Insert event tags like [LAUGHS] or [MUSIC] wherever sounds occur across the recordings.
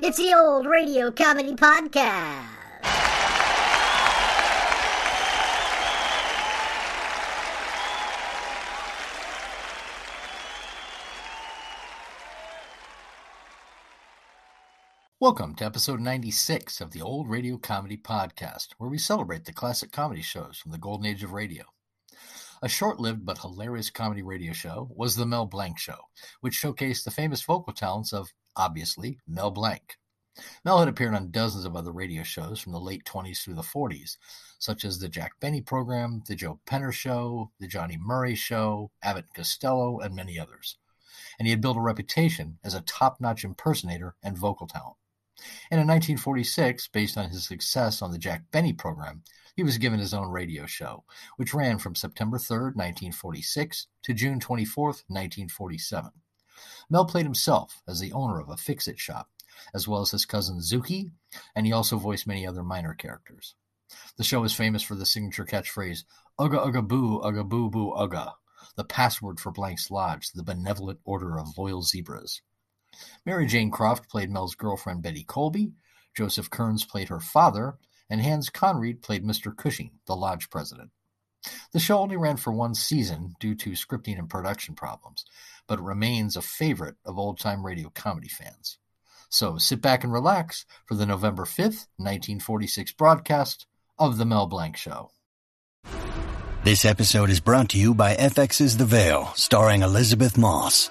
It's the old radio comedy podcast. Welcome to episode 96 of the Old Radio Comedy Podcast, where we celebrate the classic comedy shows from the golden age of radio. A short lived but hilarious comedy radio show was The Mel Blanc Show, which showcased the famous vocal talents of, obviously, Mel Blanc. Mel had appeared on dozens of other radio shows from the late 20s through the 40s, such as The Jack Benny Program, The Joe Penner Show, The Johnny Murray Show, Abbott and Costello, and many others. And he had built a reputation as a top notch impersonator and vocal talent. And in 1946, based on his success on the Jack Benny program, he was given his own radio show, which ran from September 3, 1946 to June 24, 1947. Mel played himself as the owner of a fix it shop, as well as his cousin Zookie, and he also voiced many other minor characters. The show is famous for the signature catchphrase, Ugga Ugga Boo, Ugga Boo Boo Ugga, the password for Blanc's Lodge, the benevolent order of loyal zebras. Mary Jane Croft played Mel's girlfriend Betty Colby, Joseph Kearns played her father, and Hans Conried played Mr. Cushing, the lodge president. The show only ran for one season due to scripting and production problems, but remains a favorite of old time radio comedy fans. So sit back and relax for the November 5th, 1946 broadcast of The Mel Blanc Show. This episode is brought to you by FX's The Veil, starring Elisabeth Moss.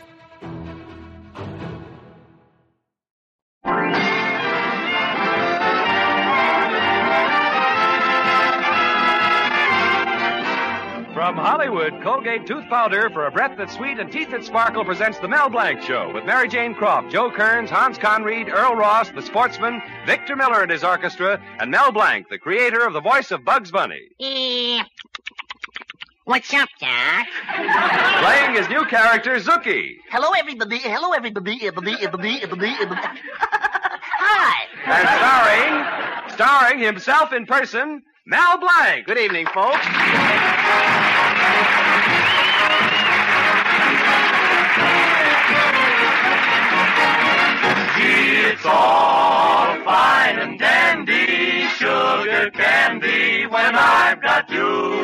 From Hollywood, Colgate Tooth Powder for a breath that's sweet and teeth that sparkle presents The Mel Blanc Show with Mary Jane Croft, Joe Kearns, Hans Conried, Earl Ross, the sportsman, Victor Miller and his orchestra, and Mel Blanc, the creator of the voice of Bugs Bunny. Eh, What's up, Doc? Playing his new character, Zookie. Hello, everybody. Hello, everybody. Everybody, everybody, everybody, everybody. [LAUGHS] Hi. And starring, starring himself in person, Mel Blanc. Good evening, folks. It's all fine and dandy, sugar candy when I've got you.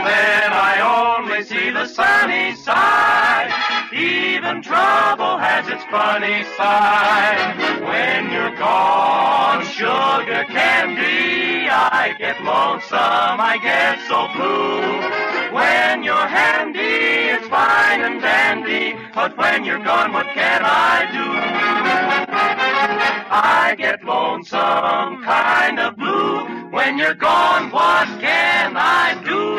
Then I only see the sunny side. Even trouble has its funny side. When you're gone, sugar candy, I get lonesome, I get so blue. When you're handy, it's fine and dandy, but when you're gone, what can I do? I get lonesome, kind of blue. When you're gone, what can I do?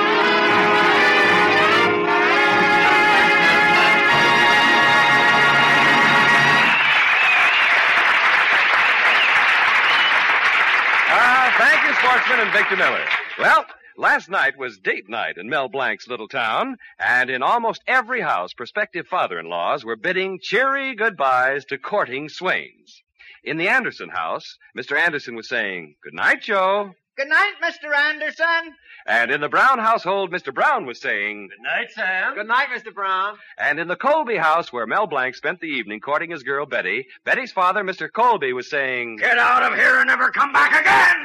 Ah, thank you, sportsman and Victor Miller. Well, last night was date night in Mel Blanc's little town, and in almost every house, prospective father-in-laws were bidding cheery goodbyes to courting swains. In the Anderson house, Mr. Anderson was saying, Good night, Joe. Good night, Mr. Anderson. And in the Brown household, Mr. Brown was saying, Good night, Sam. Good night, Mr. Brown. and in the Colby house, where Mel Blanc spent the evening courting his girl Betty, Betty's father, Mr. Colby, was saying, Get out of here and never come back again!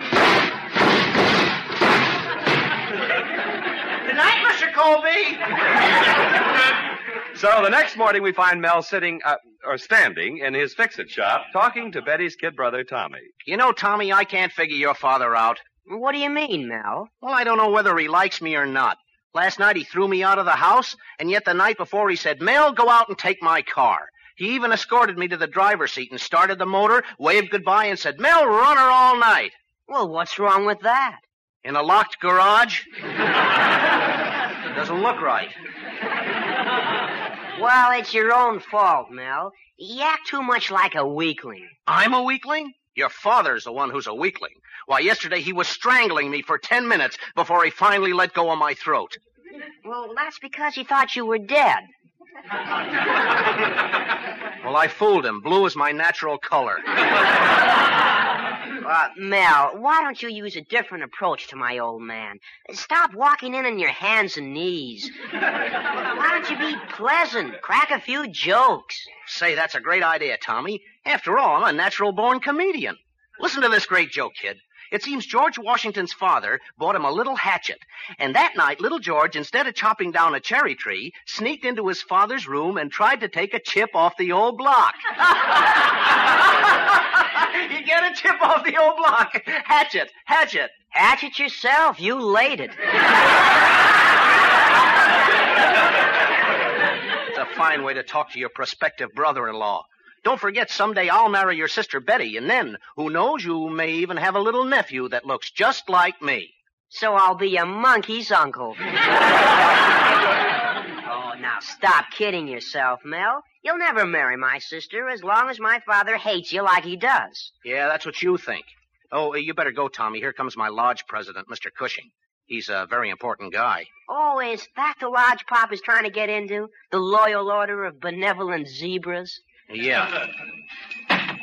Good night, Mr. Colby. [LAUGHS] So the next morning, we find Mel sitting, uh, or standing, in his fix-it shop, talking to Betty's kid brother, Tommy. You know, Tommy, I can't figure your father out. What do you mean, Mel? Well, I don't know whether he likes me or not. Last night he threw me out of the house, and yet the night before he said, Mel, go out and take my car. He even escorted me to the driver's seat and started the motor, waved goodbye, and said, Mel, run her all night. Well, what's wrong with that? In a locked garage? [LAUGHS] It doesn't look right. [LAUGHS] Well, it's your own fault, Mel. You act too much like a weakling. I'm a weakling? Your father's the one who's a weakling. Why, yesterday he was strangling me for ten minutes before he finally let go of my throat. Well, that's because he thought you were dead. Well, I fooled him. Blue is my natural color. [LAUGHS] Uh, Mel, why don't you use a different approach to my old man? Stop walking in on your hands and knees. Why don't you be pleasant? Crack a few jokes. Say, that's a great idea, Tommy. After all, I'm a natural born comedian. Listen to this great joke, kid. It seems George Washington's father bought him a little hatchet. And that night, little George, instead of chopping down a cherry tree, sneaked into his father's room and tried to take a chip off the old block. [LAUGHS] you get a chip off the old block. Hatchet, hatchet. Hatchet yourself. You laid it. It's a fine way to talk to your prospective brother-in-law. Don't forget, someday I'll marry your sister Betty, and then, who knows, you may even have a little nephew that looks just like me. So I'll be a monkey's uncle. [LAUGHS] now stop kidding yourself, Mel. You'll never marry my sister as long as my father hates you like he does. Yeah, that's what you think. Oh, eh, you better go, Tommy. Here comes my lodge president, Mr. Cushing. He's a very important guy. Oh, is that the lodge Pop is trying to get into? The Loyal Order of Benevolent Zebras? Yeah. [LAUGHS]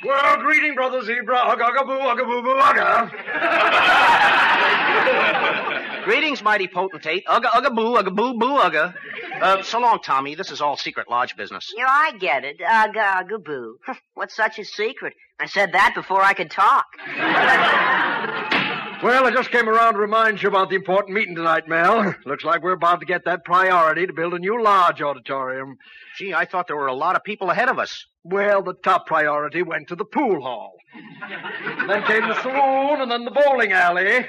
Well, greeting, Brother Zebra. Ugga, ugga, boo, ugga, boo, boo, ugga. [LAUGHS] Greetings, mighty potentate. Ugga, ugga, boo, ugga, boo, boo, ugga. Uh, so long, Tommy. This is all secret lodge business. Yeah, I get it. Ugga, ugga, boo. [LAUGHS] What's such a secret? I said that before I could talk. [LAUGHS] Well, I just came around to remind you about the important meeting tonight, Mel. [LAUGHS] Looks like we're about to get that priority to build a new lodge auditorium. Gee, I thought there were a lot of people ahead of us. Well, the top priority went to the pool hall. then came the saloon and then the bowling alley.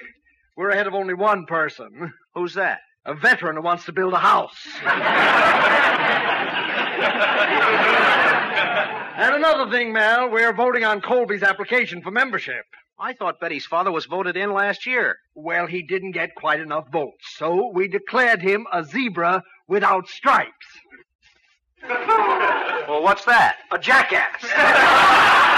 We're ahead of only one person. Who's that? A veteran who wants to build a house. [LAUGHS] and another thing, Mel, we're voting on Colby's application for membership. I thought Betty's father was voted in last year. Well, he didn't get quite enough votes, so we declared him a zebra without stripes. Well, what's that? A jackass. [LAUGHS]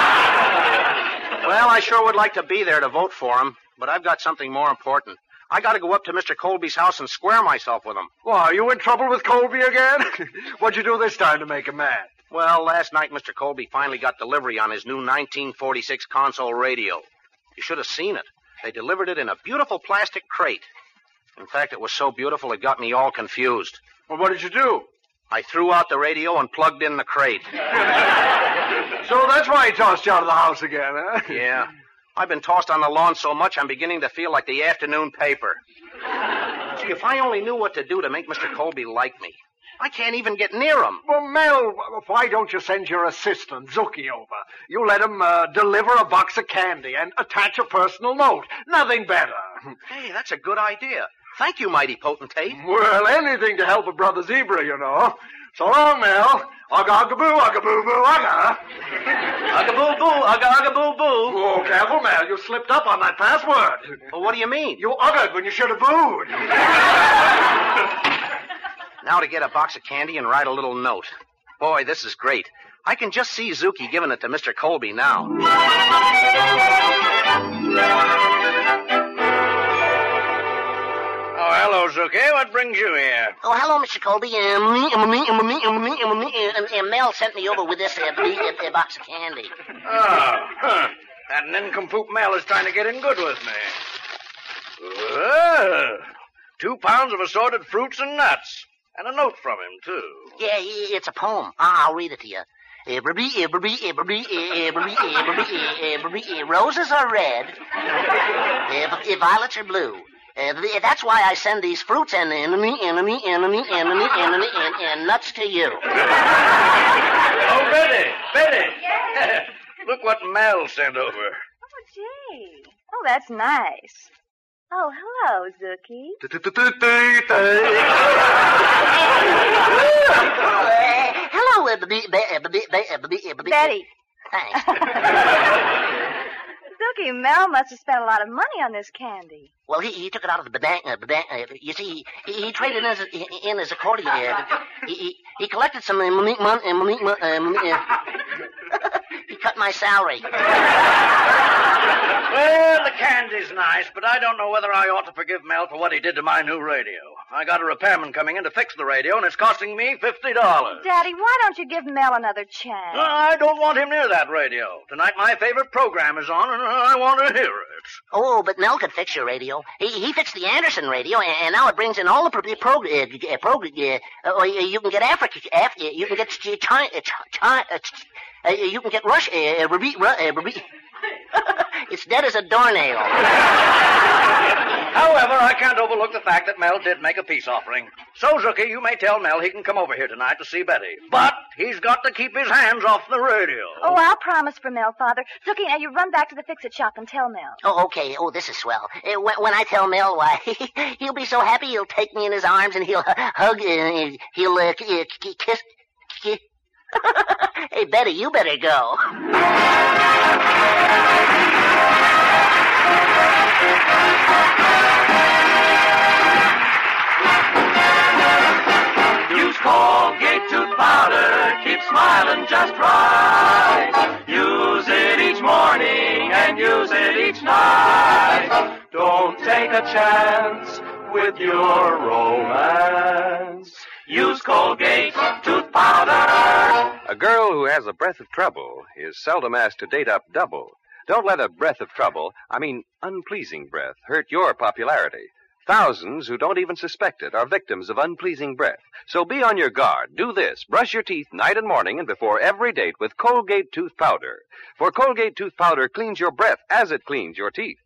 Well, I sure would like to be there to vote for him, but I've got something more important. I got to go up to Mr. Colby's house and square myself with him. Why, are you in trouble with Colby again? [LAUGHS] What'd you do this time to make him mad? Well, last night Mr. Colby finally got delivery on his new 1946 console radio. You should have seen it. They delivered it in a beautiful plastic crate. In fact, it was so beautiful it got me all confused. Well, what did you do? I threw out the radio and plugged in the crate. [LAUGHS] So that's why he tossed you out of the house again, huh? Yeah. I've been tossed on the lawn so much I'm beginning to feel like the afternoon paper. Gee, if I only knew what to do to make Mr. Colby like me. I can't even get near him. Well, Mel, why don't you send your assistant, Zookie, over? You let him uh, deliver a box of candy and attach a personal note. Nothing better. Hey, that's a good idea. Thank you, mighty potentate. Well, anything to help a brother zebra, you know. So long, Mel. Ugga, ugga, boo, ugga, boo, boo, ugga. Ugga boo boo, ugga ugga boo boo. Oh, careful, Mel. You slipped up on that password. Well, what do you mean? You uggered when you should have booed. [LAUGHS] Now to get a box of candy and write a little note. Boy, this is great. I can just see Zookie giving it to Mr. Colby now. Oh, hello, Zuki. What brings you here? Oh, hello, Mr. Colby. Um, me, um, me, um, me, um, me, me, uh, uh, Mel sent me over with this uh, b- uh, uh, box of candy. Oh, huh. That nincompoop Mel is trying to get in good with me. Well, two pounds of assorted fruits and nuts. And a note from him, too. Yeah, it's a poem. I- I'll read it to you. Every, every, every, every, every, every, roses are red. Eh, every, eh, violets are blue. Uh, that's why I send these fruits and enemy, enemy, enemy, enemy, enemy, and, and nuts to you. Oh, Betty! Betty! [LAUGHS] Look what Mel sent over. Oh, gee. Oh, that's nice. Oh, hello, Zookie. Uh, [LAUGHS] hello, Betty. Thanks. [LAUGHS] Zookie, Mel must have spent a lot of money on this candy. Well, he, he took it out of the bank. Uh, uh, you see, he, he traded in his, in his accordion. Uh, he, he, He collected some uh, money, mon- uh, money, mon- uh, money, uh, He cut my salary. Well, the candy's nice, but I don't know whether I ought to forgive Mel for what he did to my new radio. I got a repairman coming in to fix the radio, and it's costing me fifty dollars. Daddy, why don't you give Mel another chance? I don't want him near that radio. Tonight my favorite program is on, and I want to hear it. Oh, but Mel could fix your radio. He, he fixed the Anderson radio, and, and now it brings in all the pro- prog- uh, uh, prog- uh, uh, you can get Africa, Af- uh, you can get Ch- China, uh, China, uh, uh, you can get Russia, uh, uh, Ruby, uh, [LAUGHS] Ruby. it's dead as a doornail. [LAUGHS] However, I can't overlook the fact that Mel did make a peace offering. So, Zookie, you may tell Mel he can come over here tonight to see Betty. But he's got to keep his hands off the radio. Oh, I'll promise for Mel, Father. Zookie, now you run back to the fix-it shop and tell Mel. Oh, okay. Oh, this is swell. Uh, when, when I tell Mel, why, [LAUGHS] he'll be so happy he'll take me in his arms and he'll hug, uh, he'll uh, k- uh, kiss. [LAUGHS] hey, Betty, you better go. [LAUGHS] Colgate tooth powder, keep smiling just right. Use it each morning and use it each night. Don't take a chance with your romance. Use Colgate tooth powder. A girl who has a breath of trouble is seldom asked to date up double. Don't let a breath of trouble, I mean unpleasing breath, hurt your popularity. Thousands who don't even suspect it are victims of unpleasing breath. So be on your guard. Do this. Brush your teeth night and morning and before every date with Colgate tooth powder. For Colgate tooth powder cleans your breath as it cleans your teeth.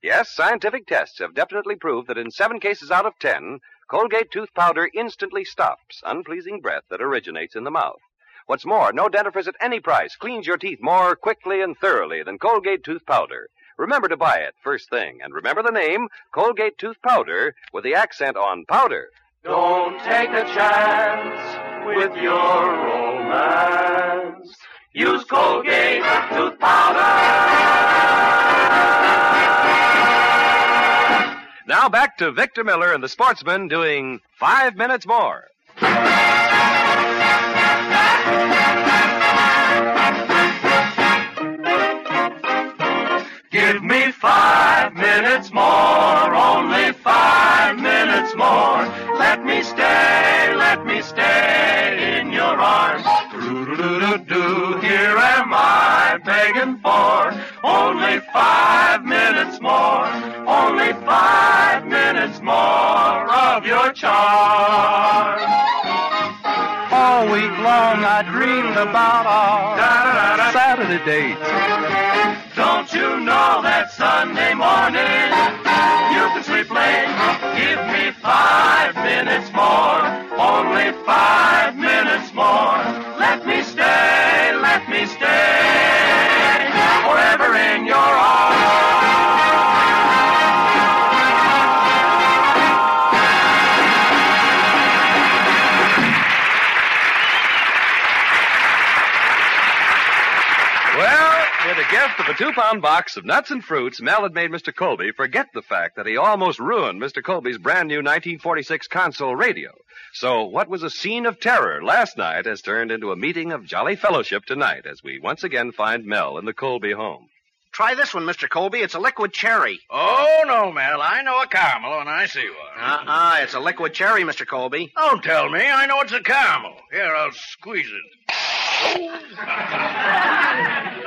Yes, scientific tests have definitely proved that in seven cases out of ten, Colgate tooth powder instantly stops unpleasing breath that originates in the mouth. What's more, no dentifrice at any price cleans your teeth more quickly and thoroughly than Colgate tooth powder. Remember to buy it first thing, and remember the name Colgate tooth powder with the accent on powder. Don't take a chance with your romance. Use Colgate tooth powder. Now back to Victor Miller and the sportsman doing five minutes more. Give me five minutes more, only five minutes more. Let me stay, let me stay in your arms. Do-do-do-do-do, here am I begging for only five minutes more, only five minutes more of your charm. All week long I dreamed about our Saturday dates. Don't you know that Sunday morning you can sleep late? Give me five minutes more, only five minutes more. Of a two pound box of nuts and fruits, Mel had made Mr. Colby forget the fact that he almost ruined Mr. Colby's brand new 1946 console radio. So, what was a scene of terror last night has turned into a meeting of jolly fellowship tonight as we once again find Mel in the Colby home. Try this one, Mr. Colby. It's a liquid cherry. Oh, no, Mel. I know a caramel when I see one. Uh-uh. It's a liquid cherry, Mr. Colby. Don't tell me. I know it's a caramel. Here, I'll squeeze it.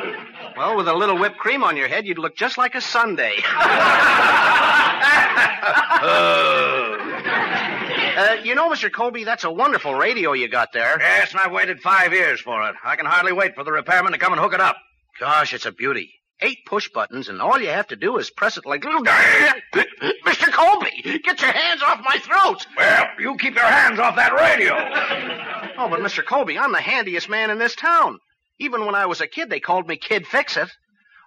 [LAUGHS] Well, with a little whipped cream on your head, you'd look just like a Sunday. [LAUGHS] Uh, you know, Mr. Colby, that's a wonderful radio you got there. Yes, and I've waited five years for it. I can hardly wait for the repairman to come and hook it up. Gosh, it's a beauty. Eight push buttons, and all you have to do is press it like little. [LAUGHS] Mr. Colby, get your hands off my throat! Well, you keep your hands off that radio. Oh, but Mr. Colby, I'm the handiest man in this town. Even when I was a kid, they called me Kid Fix It.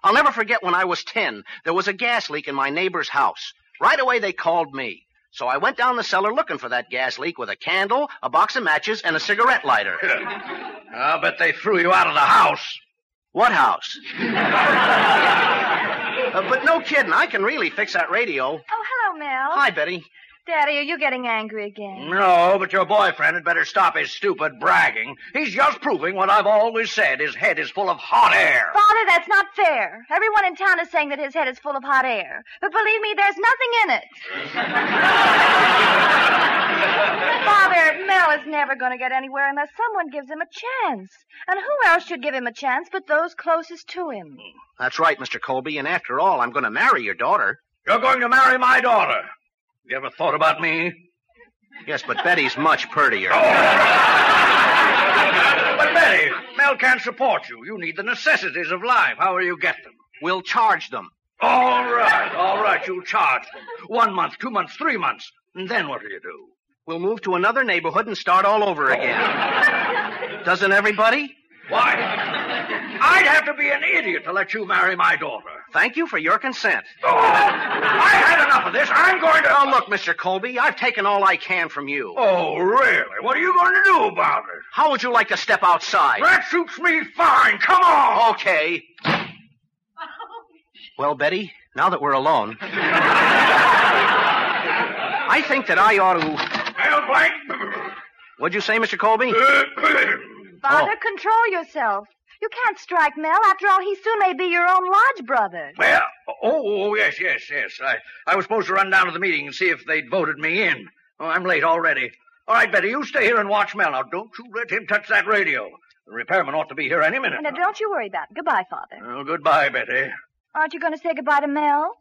I'll never forget when I was ten. There was a gas leak in my neighbor's house. Right away, they called me. So I went down the cellar looking for that gas leak with a candle, a box of matches, and a cigarette lighter. [LAUGHS] I'll bet they threw you out of the house. What house? [LAUGHS] Uh, but no kidding, I can really fix that radio. Oh, hello, Mel. Hi, Betty. Daddy, are you getting angry again? No, but your boyfriend had better stop his stupid bragging. He's just proving what I've always said. His head is full of hot air. Father, that's not fair. Everyone in town is saying that his head is full of hot air. But believe me, there's nothing in it. [LAUGHS] Father, Mel is never going to get anywhere unless someone gives him a chance. And who else should give him a chance but those closest to him? That's right, Mr. Colby, and after all, I'm going to marry your daughter. You're going to marry my daughter. You ever thought about me? Yes, but Betty's much prettier. Oh. But Betty, Mel can't support you. You need the necessities of life. How will you get them? We'll charge them. All right, all right, you'll charge them. One month, two months, three months. And then what do you do? We'll move to another neighborhood and start all over again. [LAUGHS] Doesn't everybody? Why? I'd have to be an idiot to let you marry my daughter. Thank you for your consent. Oh, I had enough of this. I'm going to. Oh, look, Mr. Colby, I've taken all I can from you. Oh, really? What are you going to do about it? How would you like to step outside? That suits me fine. Come on. Okay. Well, Betty, now that we're alone, I think that I ought to. Mel Blanc. What'd you say, Mr. Colby? Uh, Father, oh. control yourself. You can't strike Mel. After all, he soon may be your own lodge brother. Well, oh, oh, yes, yes, yes. I, I was supposed to run down to the meeting and see if they'd voted me in. Oh, I'm late already. All right, Betty, you stay here and watch Mel. Now, don't you let him touch that radio. The repairman ought to be here any minute. Now, don't you worry about it. Goodbye, Father. Oh, goodbye, Betty. Aren't you going to say goodbye to Mel?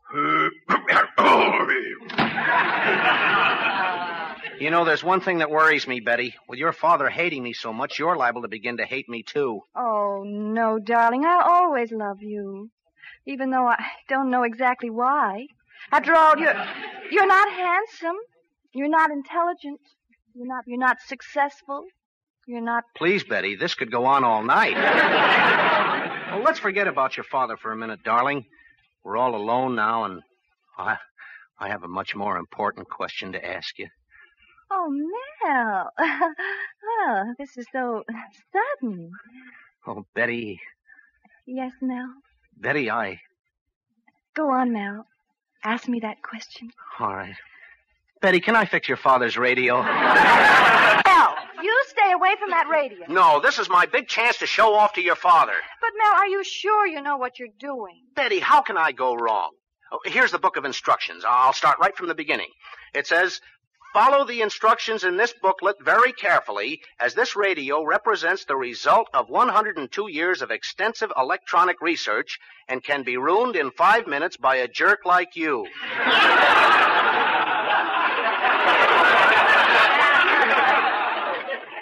You know, there's one thing that worries me, Betty. With your father hating me so much, you're liable to begin to hate me, too. Oh, no, darling. I'll always love you. Even though I don't know exactly why. After all, you're you're not handsome. You're not intelligent. You're not you're not successful. You're not Please, Betty, this could go on all night. [LAUGHS] well, let's forget about your father for a minute, darling. We're all alone now, and I, I have a much more important question to ask you. Oh, Mel. [LAUGHS] oh, this is so [LAUGHS] sudden. Oh, Betty, Yes, Mel. Betty, I. Go on, Mel. Ask me that question. All right. Betty, can I fix your father's radio? [LAUGHS] Mel, you stay away from that radio. No, this is my big chance to show off to your father. But Mel, are you sure you know what you're doing? Betty, how can I go wrong? Oh, here's the book of instructions. I'll start right from the beginning. It says, Follow the instructions in this booklet very carefully, as this radio represents the result of 102 years of extensive electronic research and can be ruined in five minutes by a jerk like you.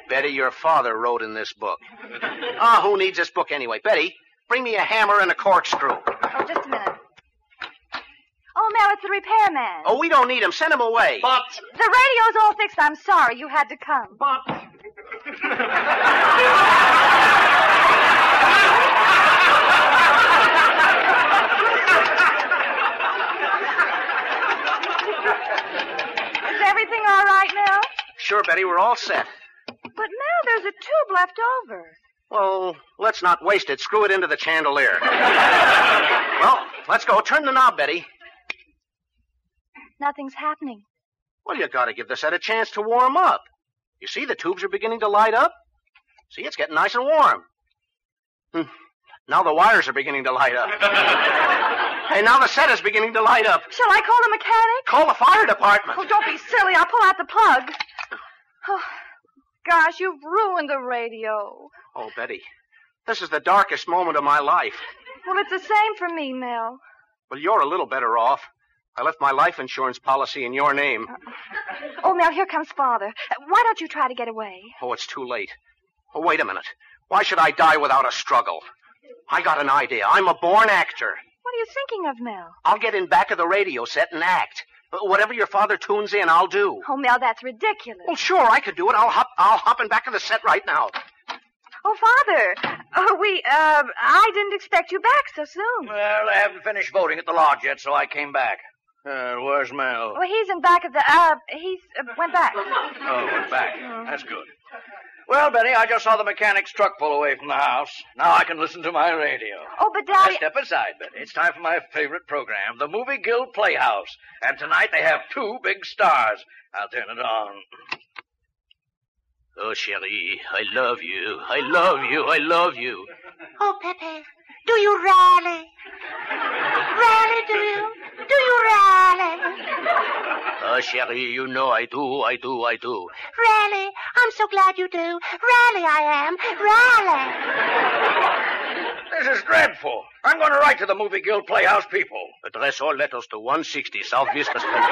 Betty, your father wrote in this book. Ah, who needs this book anyway? Betty, bring me a hammer and a corkscrew. Oh, just a minute. Oh, Mel, it's the repairman. Oh, we don't need him. Send him away. But, The radio's all fixed. I'm sorry you had to come. but. Is everything all right, Mel? Sure, Betty, we're all set. But, Mel, there's a tube left over. Well, let's not waste it. Screw it into the chandelier. well, let's go. Turn the knob, Betty. Nothing's happening. Well, you gotta give the set a chance to warm up. You see, the tubes are beginning to light up. See, it's getting nice and warm. Hmm. Now the wires are beginning to light up. [LAUGHS] hey, now the set is beginning to light up. Shall I call the mechanic? Call the fire department. Oh, don't be silly. I'll pull out the plug. Oh, gosh, you've ruined the radio. Oh, Betty, this is the darkest moment of my life. Well, it's the same for me, Mel. Well, you're a little better off. I left my life insurance policy in your name. [LAUGHS] Oh, Mel, here comes Father. Why don't you try to get away? Oh, it's too late. Oh, wait a minute. Why should I die without a struggle? I got an idea. I'm a born actor. What are you thinking of, Mel? I'll get in back of the radio set and act. Uh, Whatever your father tunes in, I'll do. Oh, Mel, that's ridiculous. Well, sure, I could do it. I'll hop. I'll hop in back of the set right now. Oh, Father. Oh, we, uh, I didn't expect you back so soon. Well, I haven't finished voting at the lodge yet, so I came back. Uh, where's Mel? Well, he's in back of the, uh, he's, uh, went back. Oh, went back. That's good. Well, Betty, I just saw the mechanic's truck pull away from the house. Now I can listen to my radio. Oh, but Now Daddy. step aside, Betty. It's time for my favorite program, the Movie Guild Playhouse. And tonight they have two big stars. I'll turn it on. Oh, Cherie, I love you. I love you. I love you. Oh, Pepe, do you really? Really, do you? Do you really? Oh, uh, Cherie, you know I do. I do. I do. Really? I'm so glad you do. Really, I am. Really. This is dreadful. I'm going to write to the Movie Guild Playhouse people. Address all letters to 160 South Vista Street.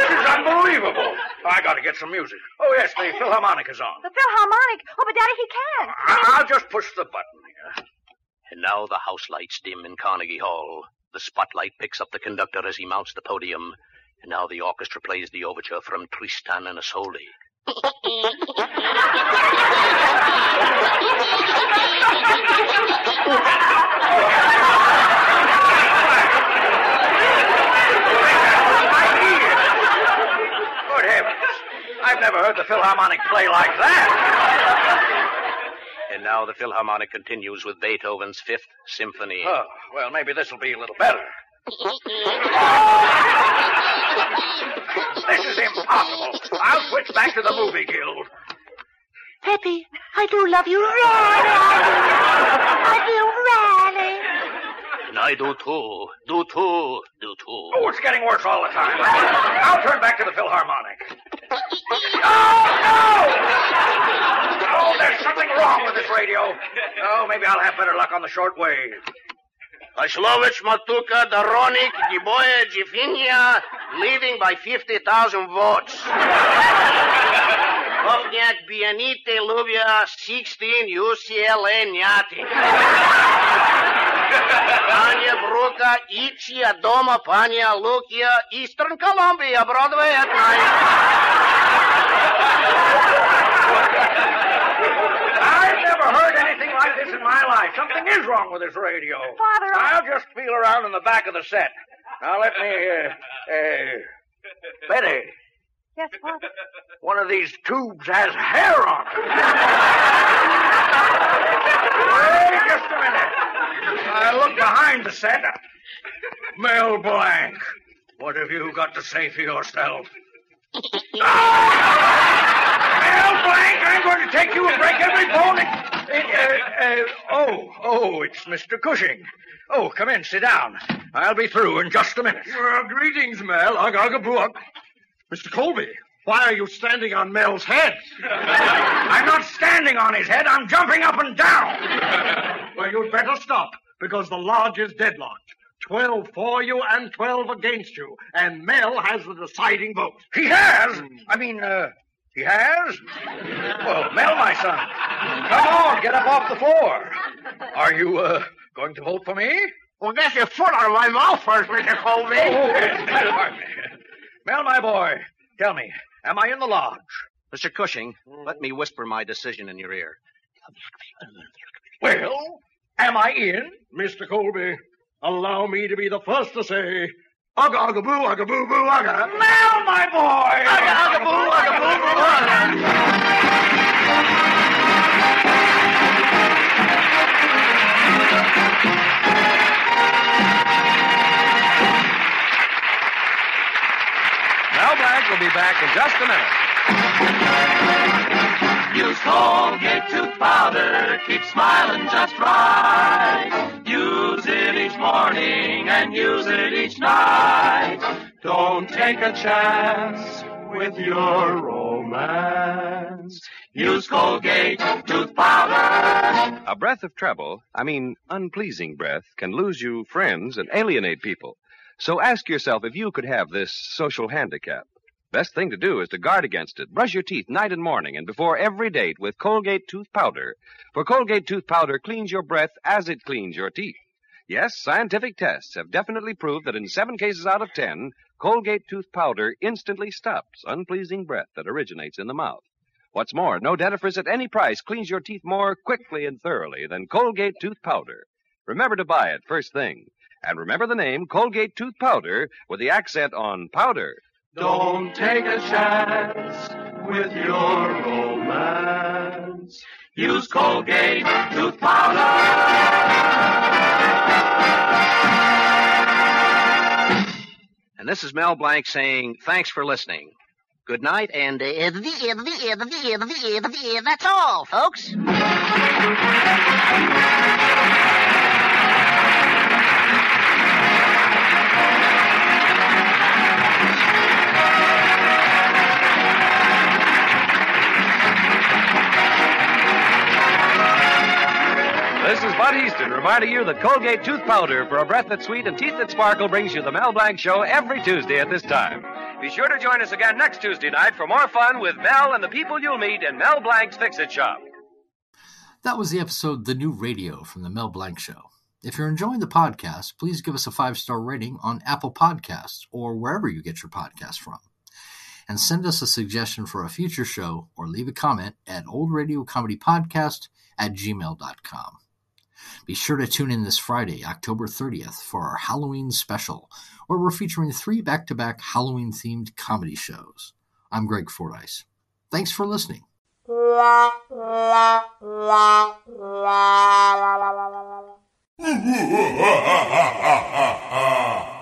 This is unbelievable. I got to get some music. Oh, yes, the Philharmonic is on. The Philharmonic. Oh, but Daddy, he can't. I- I'll just push the button here. And now the house lights dim in Carnegie Hall. The spotlight picks up the conductor as he mounts the podium. And now the orchestra plays the overture from Tristan and Isolde. Good heavens. I've never heard the Philharmonic play like that. And now the Philharmonic continues with Beethoven's Fifth Symphony. Oh, well, maybe this will be a little better. This is impossible. I'll switch back to the Movie Guild. Pepe, I do love you. Really. [LAUGHS] I do, really. And I do too. Do too. Do too. Oh, it's getting worse all the time. I'll turn back to the Philharmonic. [LAUGHS] Oh, no! Oh, there's something wrong with this radio. Oh, maybe I'll have better luck on the short wave. Ashlovich Matuka Daronik Giboye Jifinia leading by 50,000 votes. Kovniak Bianite Lubia 16 UCLA Nyati. Anya Bruka Ichi Adoma Panya Lukia Eastern Columbia Broadway at night. I've never heard anything like this in my life. Something is wrong with this radio. Father, I- I'll just feel around in the back of the set. Now let me, uh, uh, Betty, Yes, Father. one of these tubes has hair on it. Wait just a minute. I look behind the set. Mel Blanc, what have you got to say for yourself? Mel Blanc, I'm going to take you and break every bone. in- Uh, uh, oh, oh, it's Mr. Cushing. Oh, come in, sit down. I'll be through in just a minute. greetings, Mel. Ugh. Mr. Colby, why are you standing on Mel's head? [LAUGHS] I'm not standing on his head. I'm jumping up and down. [LAUGHS] Well, you'd better stop, because the lodge is deadlocked. Twelve for you and twelve against you. And Mel has the deciding vote. He has? I mean, uh, he has? Well, Mel, my son, come on, get up off the floor. Are you, uh, going to vote for me? Well, get your foot out of my mouth first, Mr. Colby. Oh, me. Mel, my boy, tell me, am I in the lodge? Mr. Cushing, let me whisper my decision in your ear. Well, am I in? Mr. Colby, allow me to be the first to say, Ugga, ugga, boo, ugga, boo, boo, ugga. Mel, my boy! Ugga, ugga, boo, ugga, boo, boo, ugga. Mel Blanc will be back in just a minute. Use Colgate tooth powder, keep smiling just right. Use it each morning and use it each night. Don't take a chance with your romance. Use Colgate tooth powder. A breath of trouble, I mean unpleasing breath, can lose you friends and alienate people. So ask yourself if you could have this social handicap. Best thing to do is to guard against it. Brush your teeth night and morning and before every date with Colgate tooth powder. For Colgate tooth powder cleans your breath as it cleans your teeth. Yes, scientific tests have definitely proved that in seven cases out of ten, Colgate tooth powder instantly stops unpleasing breath that originates in the mouth. What's more, no dentifrice at any price cleans your teeth more quickly and thoroughly than Colgate tooth powder. Remember to buy it first thing. And remember the name Colgate tooth powder with the accent on powder. Don't take a chance with your romance. Use Colgate tooth powder. And this is Mel Blanc saying thanks for listening. Good night, and uh, that's all, folks. This is Bud Easton reminding you that Colgate tooth powder for a breath that's sweet and teeth that sparkle brings you the Mel Blanc Show every Tuesday at this time. Be sure to join us again next Tuesday night for more fun with Mel and the people you'll meet in Mel Blanc's Fix It Shop. That was the episode The New Radio from the Mel Blanc Show. If you're enjoying the podcast, please give us a five star rating on Apple Podcasts or wherever you get your podcasts from. And send us a suggestion for a future show or leave a comment at oldradiocomedypodcast at gmail.com. Be sure to tune in this Friday, October 30th, for our Halloween special, where we're featuring three back to back Halloween themed comedy shows. I'm Greg Fordyce. Thanks for listening. [LAUGHS]